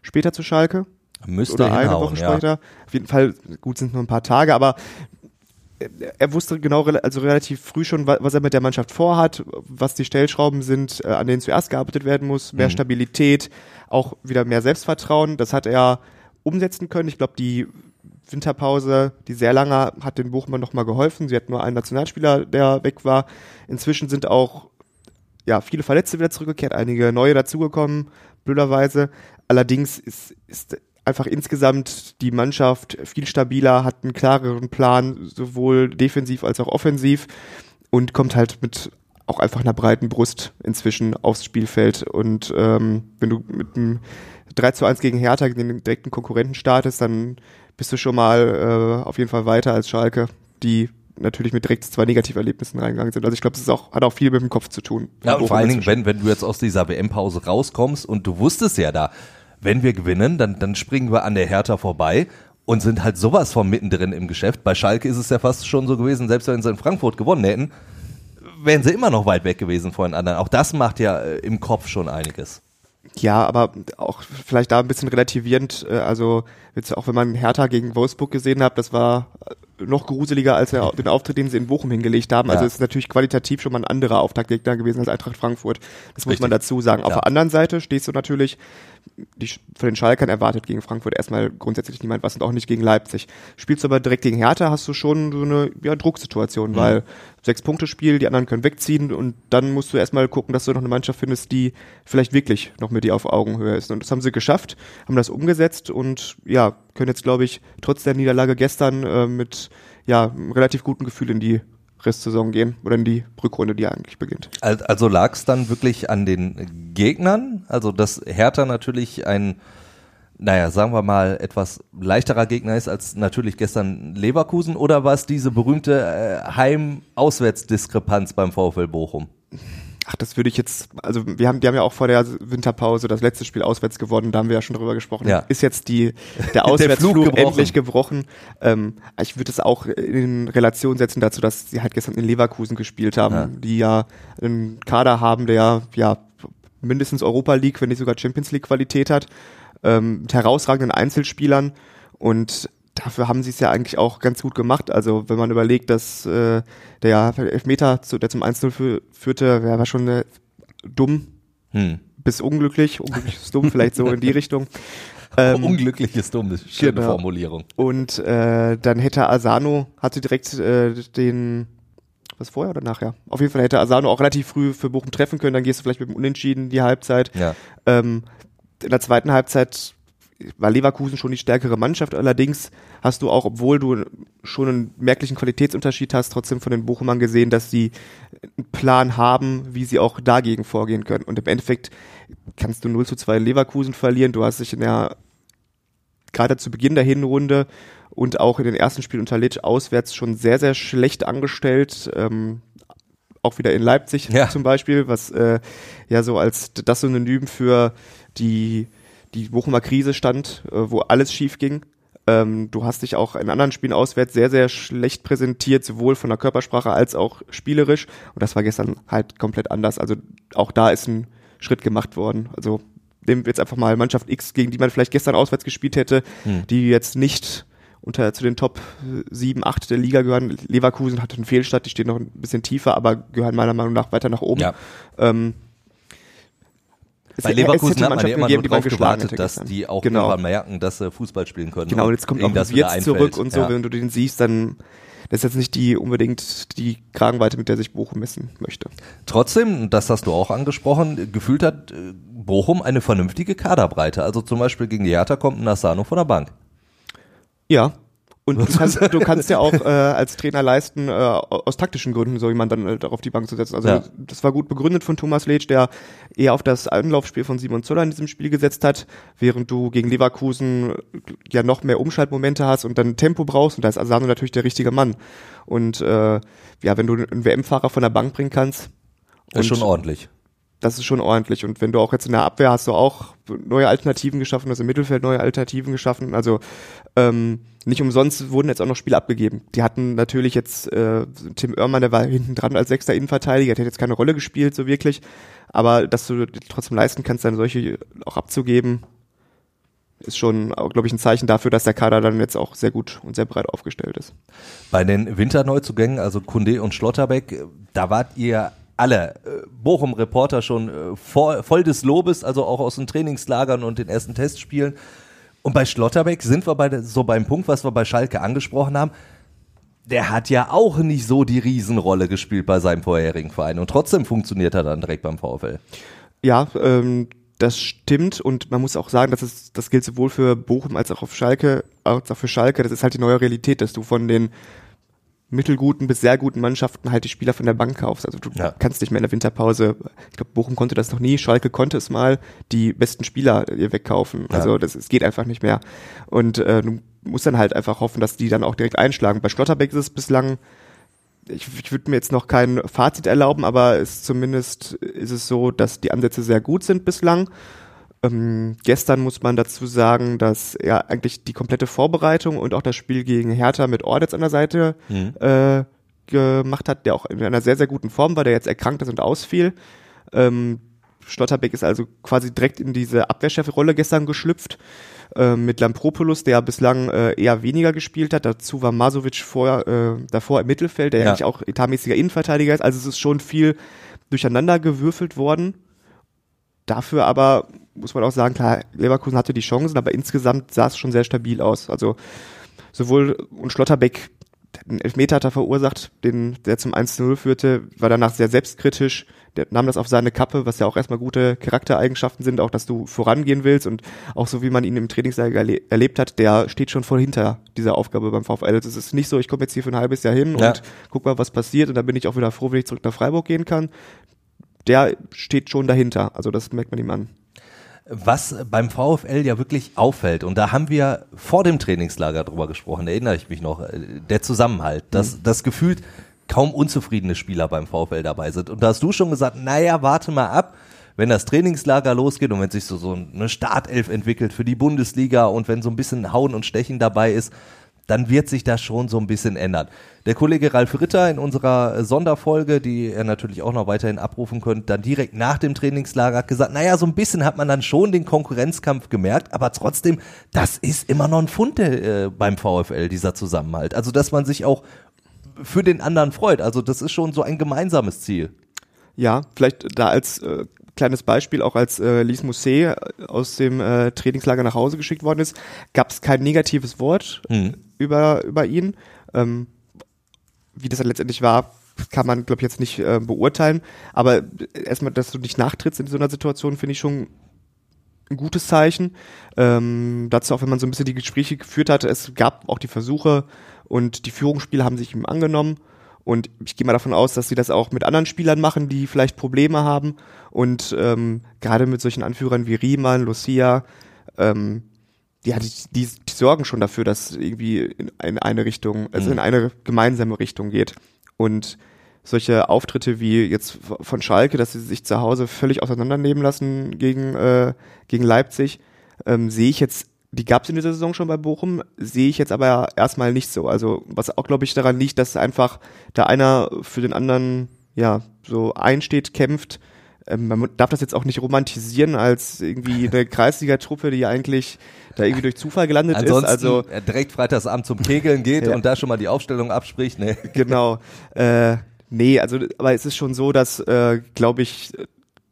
später zu Schalke. Müsste Oder eine Woche später. Ja. Auf jeden Fall, gut sind nur ein paar Tage, aber er wusste genau, also relativ früh schon, was er mit der Mannschaft vorhat, was die Stellschrauben sind, äh, an denen zuerst gearbeitet werden muss, mehr mhm. Stabilität, auch wieder mehr Selbstvertrauen. Das hat er umsetzen können. Ich glaube, die Winterpause, die sehr lange, hat den Bochumern nochmal geholfen. Sie hatten nur einen Nationalspieler, der weg war. Inzwischen sind auch ja, viele Verletzte wieder zurückgekehrt, einige neue dazugekommen, blöderweise. Allerdings ist, ist einfach insgesamt die Mannschaft viel stabiler, hat einen klareren Plan, sowohl defensiv als auch offensiv und kommt halt mit auch einfach einer breiten Brust inzwischen aufs Spielfeld. Und ähm, wenn du mit einem 3 zu 1 gegen Hertha, den direkten Konkurrenten startest, dann bist du schon mal äh, auf jeden Fall weiter als Schalke, die natürlich mit direkt zwei Negativerlebnissen reingegangen sind. Also ich glaube, es auch, hat auch viel mit dem Kopf zu tun. Ja, und vor allen Dingen, wenn, wenn du jetzt aus dieser WM-Pause rauskommst und du wusstest ja da, wenn wir gewinnen, dann, dann springen wir an der Hertha vorbei und sind halt sowas von mittendrin im Geschäft. Bei Schalke ist es ja fast schon so gewesen, selbst wenn sie in Frankfurt gewonnen hätten, wären sie immer noch weit weg gewesen von den anderen. Auch das macht ja äh, im Kopf schon einiges. Ja, aber auch vielleicht da ein bisschen relativierend, äh, also jetzt auch wenn man Hertha gegen Wolfsburg gesehen hat, das war noch gruseliger als der, den Auftritt, den sie in Bochum hingelegt haben. Also es ist natürlich qualitativ schon mal ein anderer Auftaktgegner gewesen als Eintracht Frankfurt. Das muss Richtig. man dazu sagen. Auf ja. der anderen Seite stehst du natürlich die, von den Schalkern erwartet gegen Frankfurt erstmal grundsätzlich niemand was und auch nicht gegen Leipzig. Spielst du aber direkt gegen Hertha, hast du schon so eine ja, Drucksituation, mhm. weil sechs Punkte Spiel, die anderen können wegziehen und dann musst du erstmal gucken, dass du noch eine Mannschaft findest, die vielleicht wirklich noch mit dir auf Augenhöhe ist. Und das haben sie geschafft, haben das umgesetzt und ja, können jetzt, glaube ich, trotz der Niederlage gestern äh, mit ja, relativ guten Gefühl in die Restsaison gehen oder in die Rückrunde, die eigentlich beginnt. Also lag es dann wirklich an den Gegnern? Also dass Hertha natürlich ein, naja, sagen wir mal, etwas leichterer Gegner ist als natürlich gestern Leverkusen oder war es diese berühmte äh, Heim-Auswärts-Diskrepanz beim VfL Bochum? Ach, das würde ich jetzt, also wir haben, die haben ja auch vor der Winterpause das letzte Spiel auswärts gewonnen, da haben wir ja schon drüber gesprochen. Ja. Ist jetzt die, der Auswärtsflug der gebrochen. endlich gebrochen. Ähm, ich würde es auch in Relation setzen dazu, dass sie halt gestern in Leverkusen gespielt haben, ja. die ja einen Kader haben, der ja mindestens Europa League, wenn nicht sogar Champions League Qualität hat, ähm, mit herausragenden Einzelspielern und dafür haben sie es ja eigentlich auch ganz gut gemacht. Also wenn man überlegt, dass äh, der Elfmeter, zu, der zum 1-0 führte, war schon äh, dumm hm. bis unglücklich. Unglücklich ist dumm, vielleicht so in die Richtung. Ähm, unglücklich ist dumm, das ist eine schöne genau. Formulierung. Und äh, dann hätte Asano, hatte direkt äh, den was vorher oder nachher? Auf jeden Fall hätte Asano auch relativ früh für Bochum treffen können, dann gehst du vielleicht mit dem Unentschieden die Halbzeit. Ja. Ähm, in der zweiten Halbzeit war Leverkusen schon die stärkere Mannschaft. Allerdings hast du auch, obwohl du schon einen merklichen Qualitätsunterschied hast, trotzdem von den Bochumern gesehen, dass sie einen Plan haben, wie sie auch dagegen vorgehen können. Und im Endeffekt kannst du 0 zu 2 Leverkusen verlieren. Du hast dich in der, gerade zu Beginn der Hinrunde und auch in den ersten Spielen unter Litsch auswärts schon sehr, sehr schlecht angestellt. Ähm, auch wieder in Leipzig ja. zum Beispiel, was äh, ja so als das Synonym für die die Bochumer Krise stand, äh, wo alles schief ging. Ähm, du hast dich auch in anderen Spielen auswärts sehr, sehr schlecht präsentiert, sowohl von der Körpersprache als auch spielerisch. Und das war gestern halt komplett anders. Also auch da ist ein Schritt gemacht worden. Also nehmen wir jetzt einfach mal Mannschaft X, gegen die man vielleicht gestern auswärts gespielt hätte, hm. die jetzt nicht unter zu den Top 7, 8 der Liga gehören. Leverkusen hatte einen Fehlstart, die stehen noch ein bisschen tiefer, aber gehören meiner Meinung nach weiter nach oben. Ja. Ähm, bei Leverkusen hat man ja immer gegeben, nur drauf gewartet, dass die auch genau. merken, dass sie Fußball spielen können. Genau, und jetzt kommt auch Wirtz zurück und so, ja. wenn du den siehst, dann das ist jetzt nicht die unbedingt die Kragenweite, mit der sich Bochum messen möchte. Trotzdem, das hast du auch angesprochen, gefühlt hat äh, Bochum eine vernünftige Kaderbreite. Also zum Beispiel gegen die Hertha kommt ein Nassano von der Bank. Ja, und du kannst, du kannst ja auch äh, als Trainer leisten, äh, aus taktischen Gründen so jemand dann äh, auf die Bank zu setzen. Also ja. das war gut begründet von Thomas Letsch, der eher auf das Anlaufspiel von Simon Zoller in diesem Spiel gesetzt hat, während du gegen Leverkusen ja noch mehr Umschaltmomente hast und dann Tempo brauchst und da ist Asano natürlich der richtige Mann. Und äh, ja, wenn du einen WM-Fahrer von der Bank bringen kannst. Ist schon ordentlich das ist schon ordentlich. Und wenn du auch jetzt in der Abwehr hast du auch neue Alternativen geschaffen, also im Mittelfeld neue Alternativen geschaffen. Also ähm, nicht umsonst wurden jetzt auch noch Spiele abgegeben. Die hatten natürlich jetzt äh, Tim Oermann, der war hinten dran als sechster Innenverteidiger, der hat jetzt keine Rolle gespielt, so wirklich. Aber dass du trotzdem leisten kannst, dann solche auch abzugeben, ist schon, glaube ich, ein Zeichen dafür, dass der Kader dann jetzt auch sehr gut und sehr breit aufgestellt ist. Bei den Winterneuzugängen, also Kunde und Schlotterbeck, da wart ihr alle äh, Bochum-Reporter schon äh, voll, des Lobes, also auch aus den Trainingslagern und den ersten Testspielen. Und bei Schlotterbeck sind wir bei so beim Punkt, was wir bei Schalke angesprochen haben. Der hat ja auch nicht so die Riesenrolle gespielt bei seinem vorherigen Verein und trotzdem funktioniert er dann direkt beim VfL. Ja, ähm, das stimmt und man muss auch sagen, dass es, das gilt sowohl für Bochum als auch auf Schalke, als auch für Schalke. Das ist halt die neue Realität, dass du von den mittelguten bis sehr guten Mannschaften halt die Spieler von der Bank kaufst. Also du Ja. kannst nicht mehr in der Winterpause, ich glaube, Bochum konnte das noch nie, Schalke konnte es mal, die besten Spieler dir wegkaufen. Ja. Also das es geht einfach nicht mehr. Und äh, du musst dann halt einfach hoffen, dass die dann auch direkt einschlagen. Bei Schlotterbeck ist es bislang, ich, ich würde mir jetzt noch kein Fazit erlauben, aber es zumindest ist es so, dass die Ansätze sehr gut sind bislang. Ähm, gestern muss man dazu sagen, dass er eigentlich die komplette Vorbereitung und auch das Spiel gegen Hertha mit Ordetz an der Seite äh, gemacht hat, der auch in einer sehr, sehr guten Form war, der jetzt erkrankt ist und ausfiel. Ähm, Schlotterbeck ist also quasi direkt in diese Abwehrchefrolle gestern geschlüpft äh, mit Lampropoulos, der bislang äh, eher weniger gespielt hat. Dazu war Masovic vor, äh, davor im Mittelfeld, der Ja. ja. eigentlich auch etatmäßiger Innenverteidiger ist. Also es ist schon viel durcheinander gewürfelt worden. Dafür aber muss man auch sagen, klar, Leverkusen hatte die Chancen, aber insgesamt sah es schon sehr stabil aus. Also sowohl und Schlotterbeck einen Elfmeter hat er verursacht, den, der zum 1-0 führte, war danach sehr selbstkritisch. Der nahm das auf seine Kappe, was ja auch erstmal gute Charaktereigenschaften sind, auch dass du vorangehen willst und auch so wie man ihn im Trainingslager erle erlebt hat, der steht schon voll hinter dieser Aufgabe beim VfL. Also Es ist nicht so, ich komme jetzt hier für ein halbes Jahr hin Ja. und guck mal, was passiert und dann bin ich auch wieder froh, wenn ich zurück nach Freiburg gehen kann. Der steht schon dahinter, also das merkt man ihm an. Was beim VfL ja wirklich auffällt, und da haben wir vor dem Trainingslager drüber gesprochen, erinnere ich mich noch, äh, der Zusammenhalt, dass das gefühlt kaum unzufriedene Spieler beim VfL dabei sind. Und da hast du schon gesagt, naja, warte mal ab, wenn das Trainingslager losgeht und wenn sich so, so eine Startelf entwickelt für die Bundesliga und wenn so ein bisschen Hauen und Stechen dabei ist, dann wird sich das schon so ein bisschen ändern. Der Kollege Ralf Ritter in unserer äh, Sonderfolge, die ihr natürlich auch noch weiterhin abrufen könnt, dann direkt nach dem Trainingslager hat gesagt, naja, so ein bisschen hat man dann schon den Konkurrenzkampf gemerkt, aber trotzdem, das ist immer noch ein Fund äh, beim VfL, dieser Zusammenhalt. Also, dass man sich auch für den anderen freut. Also, das ist schon so ein gemeinsames Ziel. Ja, vielleicht da als äh, kleines Beispiel, auch als äh, Lise Mousset aus dem äh, Trainingslager nach Hause geschickt worden ist, gab es kein negatives Wort Mhm. über, über ihn. Ähm, wie das dann letztendlich war, kann man, glaube ich, jetzt nicht äh, beurteilen. Aber erstmal, dass du nicht nachtrittst in so einer Situation, finde ich schon ein gutes Zeichen. Ähm, dazu auch, wenn man so ein bisschen die Gespräche geführt hat, es gab auch die Versuche und die Führungsspieler haben sich ihm angenommen. Und ich gehe mal davon aus, dass sie das auch mit anderen Spielern machen, die vielleicht Probleme haben. Und ähm, gerade mit solchen Anführern wie Riemann, Lucia, ähm, ja, die, die, die sorgen schon dafür, dass irgendwie in, in eine Richtung, also in eine gemeinsame Richtung geht. Und solche Auftritte wie jetzt von Schalke, dass sie sich zu Hause völlig auseinandernehmen lassen gegen, äh, gegen Leipzig, ähm, sehe ich jetzt, die gab es in dieser Saison schon bei Bochum, sehe ich jetzt aber erstmal nicht so. Also was auch, glaube ich, daran liegt, dass einfach da einer für den anderen ja so einsteht, kämpft. Ähm, man darf das jetzt auch nicht romantisieren als irgendwie eine Kreisliga-Truppe, die eigentlich da irgendwie durch Zufall gelandet Ansonsten ist. Also äh, direkt freitagsabend zum Kegeln geht Ja. und da schon mal die Aufstellung abspricht. Nee. genau. Äh, nee, also aber es ist schon so, dass, äh, glaube ich,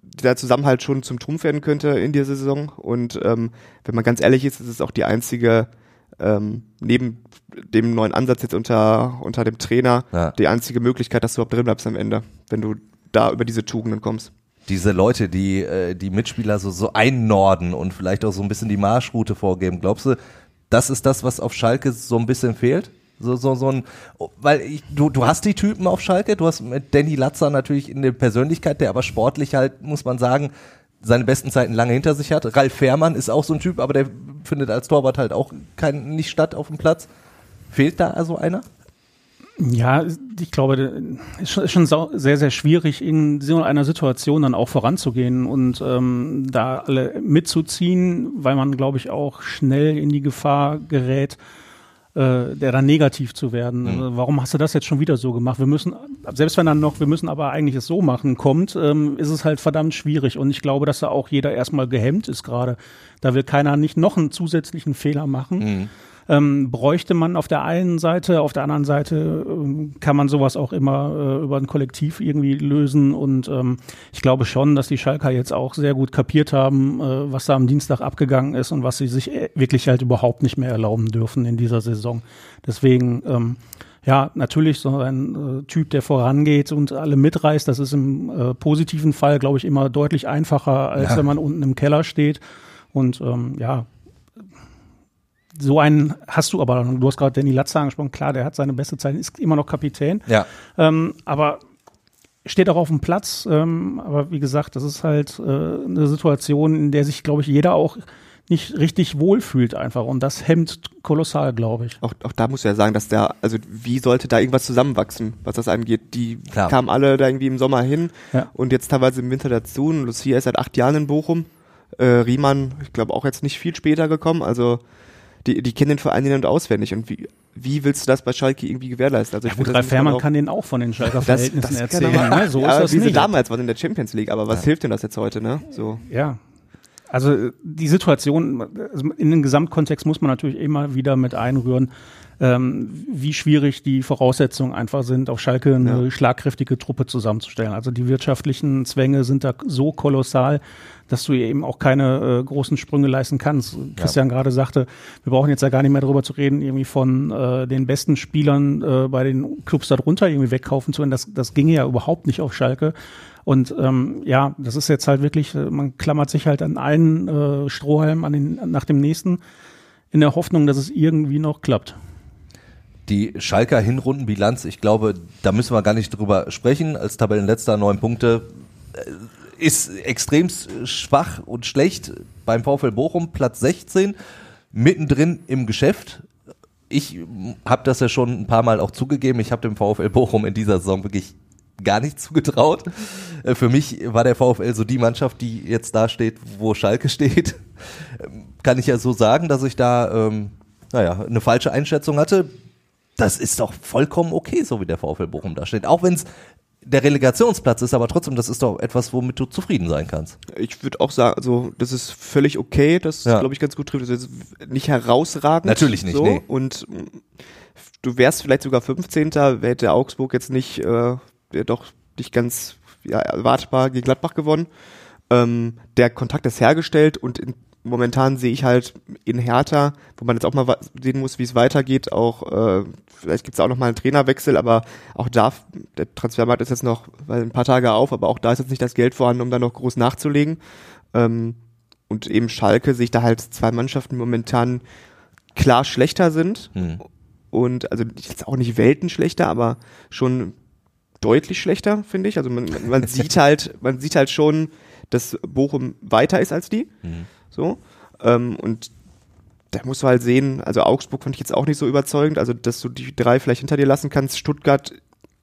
der Zusammenhalt schon zum Trumpf werden könnte in dieser Saison. Und ähm, wenn man ganz ehrlich ist, ist es auch die einzige, ähm, neben dem neuen Ansatz jetzt unter, unter dem Trainer, Ja. die einzige Möglichkeit, dass du überhaupt drin bleibst am Ende, wenn du da über diese Tugenden kommst. Diese Leute, die äh, die Mitspieler so, so einnorden und vielleicht auch so ein bisschen die Marschroute vorgeben, glaubst du, das ist das, was auf Schalke so ein bisschen fehlt? So, so, so ein, oh, weil ich, du, du hast die Typen auf Schalke, du hast mit Danny Latzer natürlich in der Persönlichkeit, der aber sportlich halt, muss man sagen, seine besten Zeiten lange hinter sich hat. Ralf Fährmann ist auch so ein Typ, aber der findet als Torwart halt auch kein, nicht statt auf dem Platz. Fehlt da also einer? Ja, ich glaube, es ist schon, sehr, sehr schwierig, in so einer Situation dann auch voranzugehen und ähm, da alle mitzuziehen, weil man, glaube ich, auch schnell in die Gefahr gerät, äh, der dann negativ zu werden. Also, warum hast du das jetzt schon wieder so gemacht? Wir müssen, selbst wenn dann noch, wir müssen aber eigentlich es so machen, kommt, ähm, ist es halt verdammt schwierig. Und ich glaube, dass da auch jeder erstmal gehemmt ist gerade. Da will keiner nicht noch einen zusätzlichen Fehler machen. Ähm, bräuchte man auf der einen Seite, auf der anderen Seite ähm, kann man sowas auch immer äh, über ein Kollektiv irgendwie lösen und ähm, ich glaube schon, dass die Schalker jetzt auch sehr gut kapiert haben, äh, was da am Dienstag abgegangen ist und was sie sich äh, wirklich halt überhaupt nicht mehr erlauben dürfen in dieser Saison. Deswegen ähm, ja, natürlich so ein äh, Typ, der vorangeht und alle mitreißt, das ist im äh, positiven Fall, glaube ich, immer deutlich einfacher, als Ja. wenn man unten im Keller steht. Und ähm, ja, so einen hast du aber, du hast gerade Danny Latze angesprochen, klar, der hat seine beste Zeit, ist immer noch Kapitän, Ja. ähm, aber steht auch auf dem Platz. Ähm, aber wie gesagt, das ist halt äh, eine Situation, in der sich, glaube ich, jeder auch nicht richtig wohlfühlt einfach. Und das hemmt kolossal, glaube ich. Auch, auch da muss ja sagen, dass der, also wie sollte da irgendwas zusammenwachsen, was das angeht? Die Klar. kamen alle da irgendwie im Sommer hin Ja. und jetzt teilweise im Winter dazu. Und Lucia ist seit acht Jahren in Bochum. Äh, Riemann, ich glaube, auch jetzt nicht viel später gekommen. Also die, die kennen den Verein in- und auswendig. Und wie, wie willst du das bei Schalke irgendwie gewährleisten? Also Ja, ich gut, finde, das Ralf Fährmann kann den auch von den Schalker das, Verhältnissen das erzählen. kann er- Ne? So ja, ist das wie sie damals waren in der Champions League, aber was hilft denn das jetzt heute, ne? So. Ja. Also äh, die Situation, also in den Gesamtkontext muss man natürlich immer wieder mit einrühren, ähm, wie schwierig die Voraussetzungen einfach sind, auf Schalke eine Ja. schlagkräftige Truppe zusammenzustellen. Also die wirtschaftlichen Zwänge sind da so kolossal, dass du eben auch keine äh, großen Sprünge leisten kannst. Christian gerade sagte, wir brauchen jetzt ja gar nicht mehr darüber zu reden, irgendwie von äh, den besten Spielern äh, bei den Clubs darunter irgendwie wegkaufen zu können. Das, das ginge ja überhaupt nicht auf Schalke. Und ähm, ja, das ist jetzt halt wirklich, äh, man klammert sich halt an einen äh, Strohhalm an den, nach dem nächsten, in der Hoffnung, dass es irgendwie noch klappt. Die Schalker Hinrundenbilanz, ich glaube, da müssen wir gar nicht drüber sprechen. Als Tabellenletzter neun Punkte äh, ist extrem schwach und schlecht beim VfL Bochum, Platz 16, mittendrin im Geschäft. Ich habe das ja schon ein paar Mal auch zugegeben. Ich habe dem VfL Bochum in dieser Saison wirklich gar nicht zugetraut. Äh, Für mich war der VfL so die Mannschaft, die jetzt da steht, wo Schalke steht. Ähm, Kann ich ja so sagen, dass ich da, ähm, naja, eine falsche Einschätzung hatte. Das ist doch vollkommen okay, so wie der VfL Bochum da steht. Auch wenn es der Relegationsplatz ist, aber trotzdem, das ist doch etwas, womit du zufrieden sein kannst. Ich würde auch sagen, also das ist völlig okay, das Ja. glaube ich ganz gut trifft. Das ist nicht herausragend. Natürlich nicht, So. nee. Und du wärst vielleicht sogar 15. hätte Augsburg jetzt nicht, äh, ja, doch nicht ganz ja, erwartbar gegen Gladbach gewonnen. Ähm, der Kontakt ist hergestellt und in, momentan sehe ich halt in Hertha, wo man jetzt auch mal sehen muss, wie es weitergeht, auch äh, vielleicht gibt es auch noch mal einen Trainerwechsel, aber auch da, der Transfermarkt ist jetzt noch weil ein paar Tage auf, aber auch da ist jetzt nicht das Geld vorhanden, um da noch groß nachzulegen. Ähm, und eben Schalke sehe ich da halt zwei Mannschaften momentan klar schlechter sind Hm. und also jetzt auch nicht Welten schlechter, aber schon deutlich schlechter, finde ich. Also man, man, man sieht halt, man sieht halt schon, dass Bochum weiter ist als die. Mhm. So. Ähm, und da musst du halt sehen, also Augsburg fand ich jetzt auch nicht so überzeugend, also dass du die drei vielleicht hinter dir lassen kannst. Stuttgart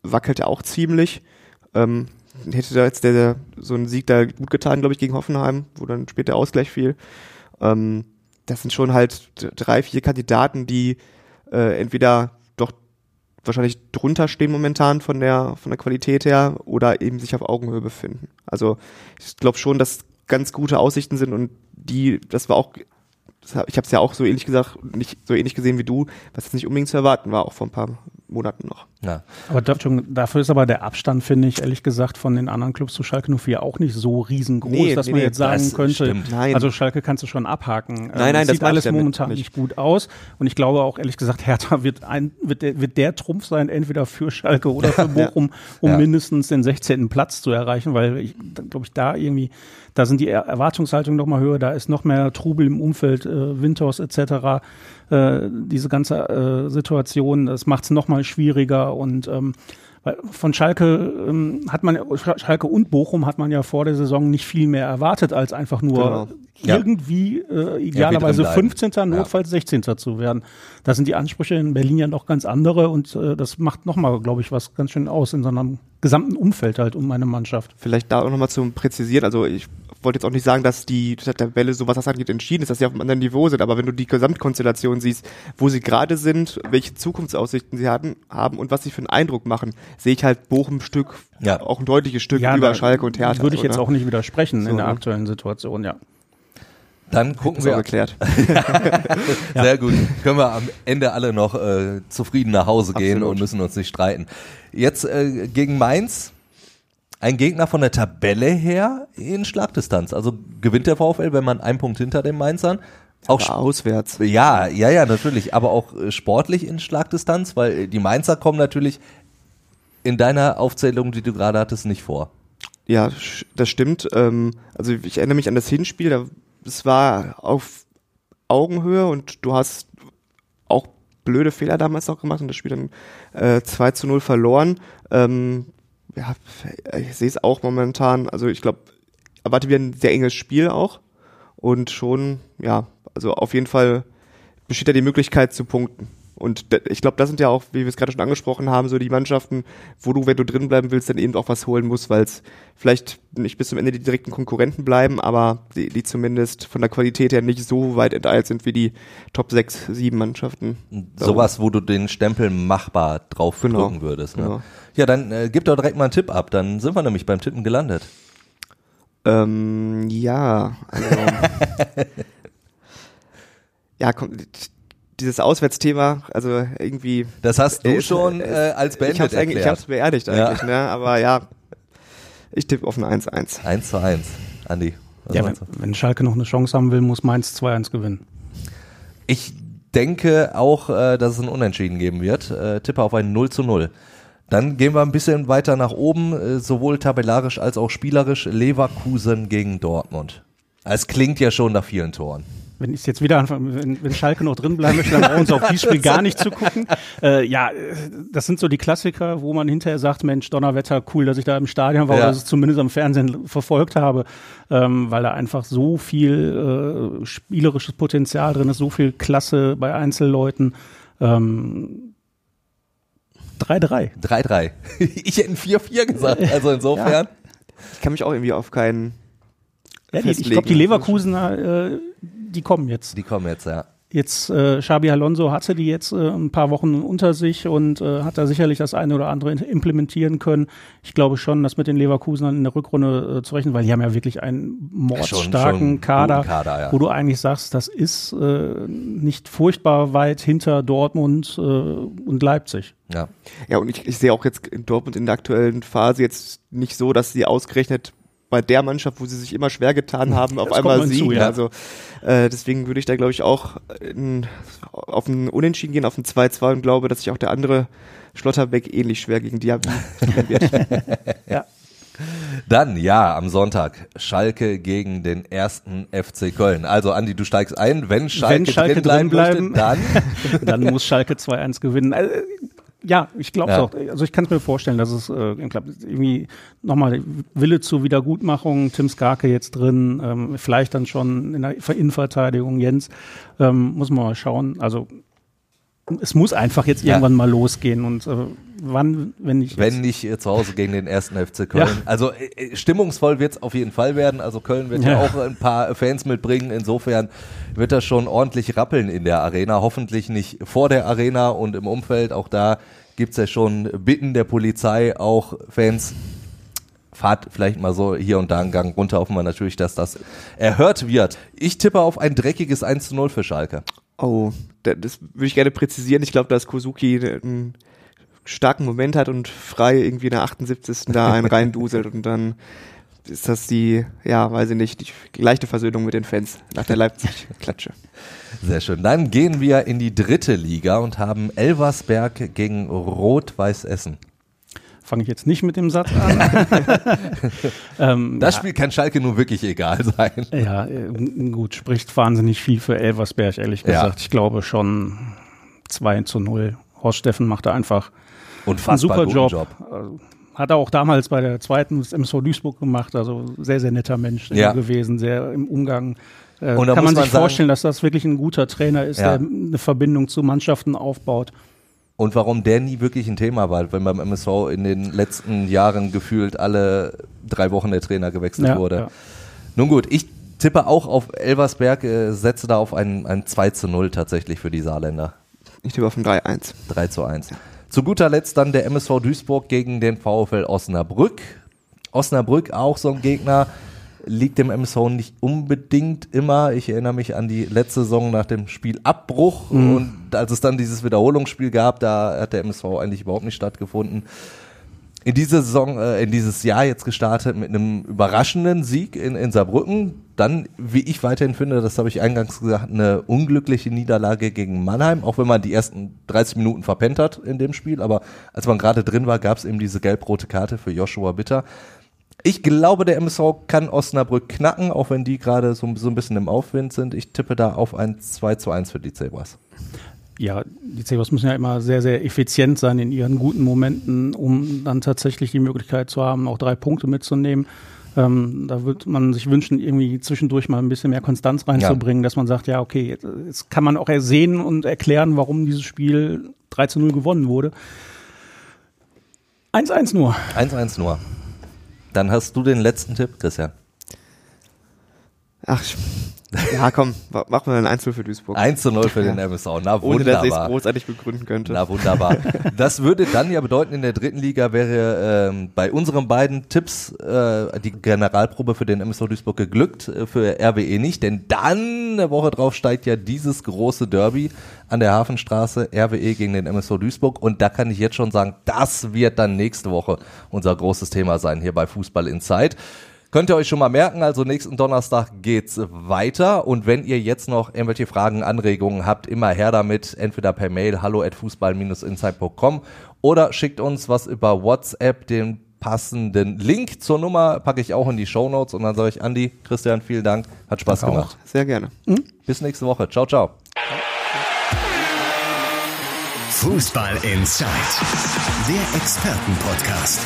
wackelt ja auch ziemlich. Ähm, hätte da jetzt der, der, so ein Sieg da gut getan, glaube ich, gegen Hoffenheim, wo dann später Ausgleich fiel. Ähm, das sind schon halt drei, vier Kandidaten, die äh, entweder doch wahrscheinlich drunter stehen momentan von der von der Qualität her oder eben sich auf Augenhöhe befinden. Also ich glaube schon, dass ganz gute Aussichten sind und die, das war auch, das ich habe es ja auch so ähnlich gesagt, nicht so ähnlich gesehen wie du, was jetzt nicht unbedingt zu erwarten war, auch vor ein paar Monaten noch. Ja. Aber dafür ist aber der Abstand, finde ich, ehrlich gesagt, von den anderen Clubs zu Schalke 04 auch nicht so riesengroß, Nee, dass nee, man nee, jetzt sagen das könnte, also Schalke kannst du schon abhaken. Nein, nein, das sieht meine alles momentan nicht. nicht gut aus. Und ich glaube auch, ehrlich gesagt, Hertha wird ein, wird der, wird der Trumpf sein, entweder für Schalke oder für Bochum, um Ja. mindestens den 16. Platz zu erreichen, weil ich glaube ich da irgendwie, da sind die Er- Erwartungshaltungen noch mal höher, da ist noch mehr Trubel im Umfeld, äh, Winters etc. Äh, diese ganze äh, Situation, das macht es noch mal schwieriger und ähm, von Schalke ähm, hat man Sch- Schalke und Bochum hat man ja vor der Saison nicht viel mehr erwartet, als einfach nur Genau. Ja. irgendwie äh, idealerweise drin bleiben. 15. notfalls 16. zu werden. Da sind die Ansprüche in Berlin ja noch ganz andere und äh, das macht nochmal, glaube ich, was ganz schön aus in so einem gesamten Umfeld halt um meine Mannschaft. Vielleicht da auch nochmal zum Präzisieren, also ich wollte jetzt auch nicht sagen, dass die Tabelle, so was das angeht, entschieden ist, dass sie auf einem anderen Niveau sind, aber wenn du die Gesamtkonstellation siehst, wo sie gerade sind, welche Zukunftsaussichten sie hatten, haben und was sie für einen Eindruck machen, sehe ich halt Bochum Stück, Ja. auch ein deutliches Stück da über Schalke und Hertha. Würde ich jetzt ne? auch nicht widersprechen So, in der ne? aktuellen Situation, ja. Dann gucken wir. geklärt. Sehr gut. Können wir am Ende alle noch äh, zufrieden nach Hause gehen Absolut. und müssen uns nicht streiten. Jetzt äh, gegen Mainz. Ein Gegner von der Tabelle her in Schlagdistanz. Also gewinnt der VfL, wenn man einen Punkt hinter den Mainzern. Auch Aber auswärts. Ja, ja, ja, natürlich, aber auch äh, sportlich in Schlagdistanz, weil äh, die Mainzer kommen natürlich in deiner Aufzählung, die du gerade hattest, nicht vor. Ja, das stimmt. Ähm, also ich erinnere mich an das Hinspiel, es war auf Augenhöhe und du hast auch blöde Fehler damals noch gemacht und das Spiel dann äh, 2 zu 0 verloren. Ähm, ja, ich sehe es auch momentan, also ich glaube, erwarte wieder ein sehr enges Spiel auch und schon, ja, also auf jeden Fall besteht da die Möglichkeit zu punkten. Und ich glaube, das sind ja auch, wie wir es gerade schon angesprochen haben, so die Mannschaften, wo du, wenn du drin bleiben willst, dann eben auch was holen musst, weil es vielleicht nicht bis zum Ende die direkten Konkurrenten bleiben, aber die, die zumindest von der Qualität her nicht so weit enteilt sind wie die Top 6, 7 Mannschaften. Sowas, wo du den Stempel machbar drauf Genau. drücken würdest. Ne? Genau. Ja, dann äh, gib doch direkt mal einen Tipp ab, dann sind wir nämlich beim Tippen gelandet. Ähm, ja, also. ja, komm, dieses Auswärtsthema, also irgendwie. Das hast du Äh, schon äh, äh, als ich beendet hab's eigentlich, ich erklärt. hab's beerdigt Ja. eigentlich, ne? Aber ja, ich tippe auf ein 1-1. 1 zu 1. Andi, Ja, wenn, wenn Schalke noch eine Chance haben will, muss Mainz 2-1 gewinnen. Ich denke auch, äh, dass es ein Unentschieden geben wird. Tippe auf ein 0 zu 0. Dann gehen wir ein bisschen weiter nach oben, sowohl tabellarisch als auch spielerisch. Leverkusen gegen Dortmund. Es klingt ja schon nach vielen Toren. Wenn ich jetzt wieder anfange, wenn, wenn Schalke noch drin bleiben möchte, dann brauchen sie auf dieses Spiel gar nicht zu gucken. Äh, ja, das sind so die Klassiker, wo man hinterher sagt, Mensch, Donnerwetter, cool, dass ich da im Stadion war Ja. oder es zumindest am Fernsehen verfolgt habe, ähm, weil da einfach so viel äh, spielerisches Potenzial drin ist, so viel Klasse bei Einzelleuten. Ähm, 3-3. 3-3. Ich hätte ein 4-4 gesagt. Also insofern. Ich kann mich auch irgendwie auf keinen. Ja, die, ich glaube, die Leverkusener, äh, die kommen jetzt. Die kommen jetzt, ja. Jetzt, äh, Xabi Alonso hatte die jetzt äh, ein paar Wochen unter sich und äh, hat da sicherlich das eine oder andere implementieren können. Ich glaube schon, dass mit den Leverkusenern in der Rückrunde äh, zu rechnen, weil die haben ja wirklich einen mordstarken schon Kader, guten Kader, ja. wo du eigentlich sagst, das ist äh, nicht furchtbar weit hinter Dortmund äh, und Leipzig. ja. Ja, und ich, ich sehe auch jetzt in Dortmund in der aktuellen Phase jetzt nicht so, dass sie ausgerechnet bei der Mannschaft, wo sie sich immer schwer getan haben, auf Das einmal siegen. ja. Also äh, deswegen würde ich da, glaube ich, auch in, auf ein Unentschieden gehen, auf ein 2-2 und glaube, dass sich auch der andere Schlotterbeck ähnlich schwer gegen Diaby tun wird. Ja. Dann, ja, am Sonntag Schalke gegen den ersten FC Köln. Also, Andi, du steigst ein. Wenn Schalke, Wenn Schalke drin bleiben, drin möchte, dann dann muss Schalke 2-1 gewinnen. Also, ja, ich glaube es Ja. auch. Also ich kann es mir vorstellen, dass es äh, ich glaub, irgendwie nochmal Wille zur Wiedergutmachung, Tim Skarke jetzt drin, ähm, vielleicht dann schon in der Innenverteidigung Jens, ähm, muss man mal schauen. Also es muss einfach jetzt Ja. irgendwann mal losgehen und äh, wann, wenn ich wenn nicht äh, zu Hause gegen den ersten FC Köln. Ja. Also äh, stimmungsvoll wird es auf jeden Fall werden. Also Köln wird ja. Ja. auch ein paar Fans mitbringen. Insofern wird das schon ordentlich rappeln in der Arena. Hoffentlich nicht vor der Arena und im Umfeld. Auch da gibt's ja schon Bitten der Polizei, auch Fans. Fahrt vielleicht mal so hier und da einen Gang runter, hoffen wir natürlich, dass das erhört wird. Ich tippe auf ein dreckiges 1 zu 0 für Schalke. Oh, da- das würde ich gerne präzisieren. Ich glaube, dass Kozuki einen starken Moment hat und frei irgendwie in der 78. da einen reinduselt und dann ist das die, ja, weiß ich nicht, die leichte Versöhnung mit den Fans nach der Leipzig-Klatsche. Sehr schön. Dann gehen wir in die dritte Liga und haben Elversberg gegen Rot-Weiß Essen. Fange ich jetzt nicht mit dem Satz an. ähm, Das Spiel kann Schalke nun wirklich egal sein. Ja, äh, gut, spricht wahnsinnig viel für Elversberg, ehrlich Ja. gesagt. Ich glaube schon 2 zu 0. Horst Steffen macht da einfach einen Unfassbar super guten Job. Job. Also, Hat er auch damals bei der zweiten MSV Duisburg gemacht, also sehr, sehr netter Mensch Ja. gewesen, sehr im Umgang. Äh, kann man man sich sagen- vorstellen, dass das wirklich ein guter Trainer ist, Ja. der eine Verbindung zu Mannschaften aufbaut. Und warum der nie wirklich ein Thema war, wenn beim MSV in den letzten Jahren gefühlt alle drei Wochen der Trainer gewechselt Ja, wurde. ja. Nun gut, ich tippe auch auf Elversberg, äh, setze da auf ein, ein 2 zu 0 tatsächlich für die Saarländer. Ich tippe auf ein 3-1. 3 zu 1. Zu guter Letzt dann der MSV Duisburg gegen den VfL Osnabrück. Osnabrück auch so ein Gegner, liegt dem MSV nicht unbedingt immer. Ich erinnere mich an die letzte Saison nach dem Spielabbruch mhm. und als es dann dieses Wiederholungsspiel gab, da hat der MSV eigentlich überhaupt nicht stattgefunden in diese Saison, äh, in dieses Jahr jetzt gestartet mit einem überraschenden Sieg in, in Saarbrücken. Dann, wie ich weiterhin finde, das habe ich eingangs gesagt, eine unglückliche Niederlage gegen Mannheim, auch wenn man die ersten 30 Minuten verpennt hat in dem Spiel. Aber als man gerade drin war, gab es eben diese gelb-rote Karte für Joshua Bitter. Ich glaube, der MSV kann Osnabrück knacken, auch wenn die gerade so, so ein bisschen im Aufwind sind. Ich tippe da auf ein 2 zu 1 für die Zebras ja, die Zebras müssen ja immer sehr, sehr effizient sein in ihren guten Momenten, um dann tatsächlich die Möglichkeit zu haben, auch drei Punkte mitzunehmen. Ähm, da wird man sich wünschen, irgendwie zwischendurch mal ein bisschen mehr Konstanz reinzubringen, ja. dass man sagt, ja, okay, jetzt, jetzt kann man auch ersehen und erklären, warum dieses Spiel 3 zu 0 gewonnen wurde. 1-1 nur. 1-1 nur. Dann hast du den letzten Tipp, Christian. Ach, ja, komm, machen wir ein 1 für Duisburg. 1 zu 0 für den MSV. Na wunderbar. Ohne, dass ich es großartig begründen könnte. Na wunderbar. Das würde dann ja bedeuten, in der dritten Liga wäre ähm, bei unseren beiden Tipps äh, die Generalprobe für den MSV Duisburg geglückt, äh, für RWE nicht, denn dann eine Woche drauf steigt ja dieses große Derby an der Hafenstraße, RWE gegen den MSV Duisburg und da kann ich jetzt schon sagen, das wird dann nächste Woche unser großes Thema sein hier bei Fußball Inside. Könnt ihr euch schon mal merken, also nächsten Donnerstag geht's weiter und wenn ihr jetzt noch irgendwelche Fragen, Anregungen habt, immer her damit, entweder per Mail hallo at fußball-insight.com oder schickt uns was über WhatsApp, den passenden Link zur Nummer packe ich auch in die Show Notes und dann sage ich Andi, Christian, vielen Dank, hat Spaß Danke gemacht. Auch. Sehr gerne. Mhm. Bis nächste Woche. Ciao, ciao. Fußball Inside, der Expertenpodcast.